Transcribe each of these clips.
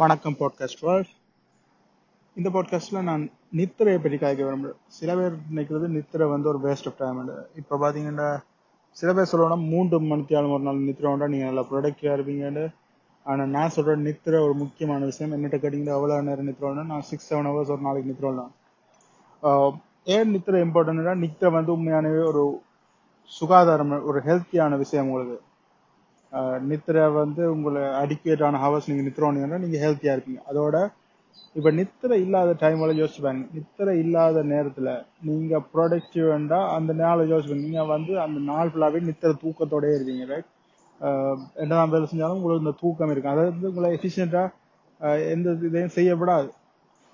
வணக்கம் podcast world இந்த பாட்காஸ்ட்ல நான் நித்திரையை பற்றி காய்க்க விரும்புகிறேன் சில பேர் நினைக்கிறது நித்திரை வந்து ஒரு வேஸ்ட் ஆஃப் டைம் இப்போ பார்த்தீங்கன்னா சில பேர் சொல்லணும்னா மூன்று மணித்தியாலும் ஒரு நாள் நித்திரை வேண்டாம் நீங்கள் நல்லா ப்ரொடக்டிவாக இருப்பீங்கன்னு ஆனால் நான் சொல்கிற நித்திரை ஒரு முக்கியமான விஷயம். என்னட்ட கேட்டிங்கன்னா எவ்வளோ நேரம் நித்திரை வேணும் நான் சிக்ஸ் செவன் ஹவர்ஸ் ஒரு நாளைக்கு நித்திரை வேணும் ஏன் நித்திரை இம்பார்ட்டன்ட்னா நித்திரை வந்து உண்மையானவே ஒரு சுகாதாரம் ஒரு ஹெல்த்தியான விஷயம் உங்களுக்கு. நித்திரை வந்து உங்களை அடிக்கேட்டான ஹவர்ஸ் நீங்க நித்திரோனீங்கன்னா நீங்க ஹெல்த்தியா இருப்பீங்க. அதோட இப்ப நித்திரை இல்லாத டைமில் யோசிச்சு பாருங்க. நித்திரை இல்லாத நேரத்துல நீங்க ப்ரொடக்டிவ்ண்டா அந்த நாளை யோசிப்பீங்க நீங்க வந்து அந்த நாள் ஃபுல்லாவே நித்திரை தூக்கத்தோடய இருப்பீங்க ரைட் என்னதான் வேலை செஞ்சாலும் உங்களுக்கு இந்த தூக்கம் இருக்கும். அதாவது உங்களை எஃபிஷியண்டா எந்த இதையும் செய்யப்படாது.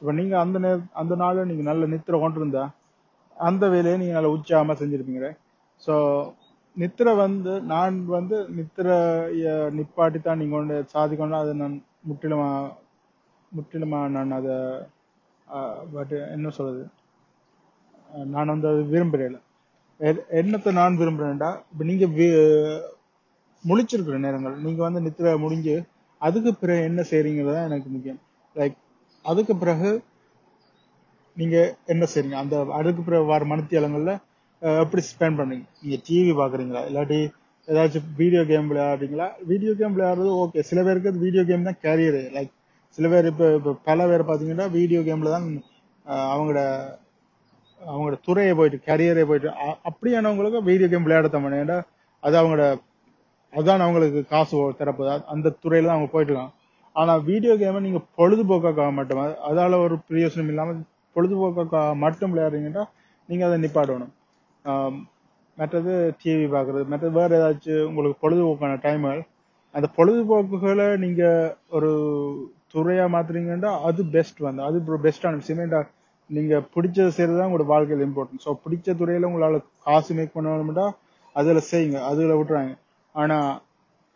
இப்ப நீங்க அந்த நேர அந்த நாள்ல நீங்க நல்ல நித்திரை கொண்டு இருந்தா அந்த வேலையை நீங்க நல்ல உச்சாம செஞ்சிருப்பீங்க ஸோ நித்திர வந்து நான் வந்து நித்திரைய நிப்பாட்டி தான் நீங்க கொண்டு சாதிக்கணும் அதை நான் முற்றிலுமா முற்றிலுமா நான் அதை பட் என்ன சொல்றது? நான் வந்து அது விரும்புறேன் என்னத்தை நான் விரும்புறேன்டா? இப்ப நீங்க முழிச்சிருக்கிற நேரங்கள் நீங்க வந்து நித்திரை முடிஞ்சு அதுக்கு பிறகு என்ன செய்றீங்கிறது தான் எனக்கு முக்கியம். லைக் அதுக்கு பிறகு நீங்க என்ன செய்றீங்க? அந்த அதுக்கு பிறகு வர மனத்தியலங்கள்ல எப்படி ஸ்பெண்ட் பண்றீங்க நீங்க டிவி பாக்குறீங்களா இல்லாட்டி ஏதாச்சும் வீடியோ கேம் விளையாடுறீங்களா? வீடியோ கேம் விளையாடுறது ஓகே சில பேருக்கு அது வீடியோ கேம் தான் கேரியர் லைக் சில பேர் இப்போ இப்போ பல பேர் பார்த்தீங்கன்னா வீடியோ கேம்ல தான் அவங்களோட அவங்களோட துறையை போயிட்டு கேரியரே போயிட்டு அப்படியானவங்களுக்கு வீடியோ கேம் விளையாட தான் ஏன்னா அது அவங்களோட அதான் அவங்களுக்கு காசு திறப்பு. அந்த துறையில தான் அவங்க போயிட்டு இருக்காங்க வீடியோ கேமை நீங்கள் பொழுதுபோக்காக மட்டும் அதால ஒரு பிரயோசனம் இல்லாமல் பொழுதுபோக்காக மட்டும் விளையாடுறீங்கன்னா நீங்கள் அதை நிப்பாடணும் மற்றது டிவி பார்க்குறது மற்றது வேற ஏதாச்சும் உங்களுக்கு பொழுதுபோக்கான டைம்கள் அந்த பொழுதுபோக்குகளை நீங்க ஒரு துறையா மாத்துறீங்கன்னா அது பெஸ்ட் வந்து அது பெஸ்டான விஷயமே. நீங்க பிடிச்சதை செய்கிறது தான் உங்களோட வாழ்க்கையில் இம்பார்ட்டன்ட் ஸோ பிடிச்ச துறையில உங்களால காசு மேக் பண்ணணும்டா அதுல செய்யுங்க அதுல விட்டுறாங்க. ஆனா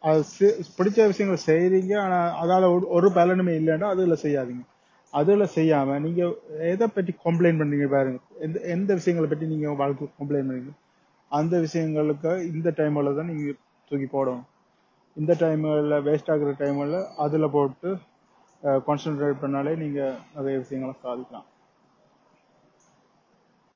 அது பிடிச்ச விஷயங்களை செய்யறீங்க ஆனா அதால ஒரு பலனுமே இல்லைன்னா அதுல செய்யாதீங்க. அதுல செய்யாம நீங்க எதை பற்றி கம்ப்ளைண்ட் பண்றீங்க பாருங்க. எந்த எந்த விஷயங்களை பற்றி நீங்க வாழ்க்கை கம்ப்ளைண்ட் பண்றீங்க? அந்த விஷயங்களுக்கு இந்த டைம்ல தான் நீங்க தூக்கி போடணும். இந்த டைம்ல வேஸ்ட் ஆகுற டைம்ல அதுல போட்டு கான்சென்ட்ரேட் பண்ணாலே நீங்க நிறைய விஷயங்களை சாதிக்கலாம்.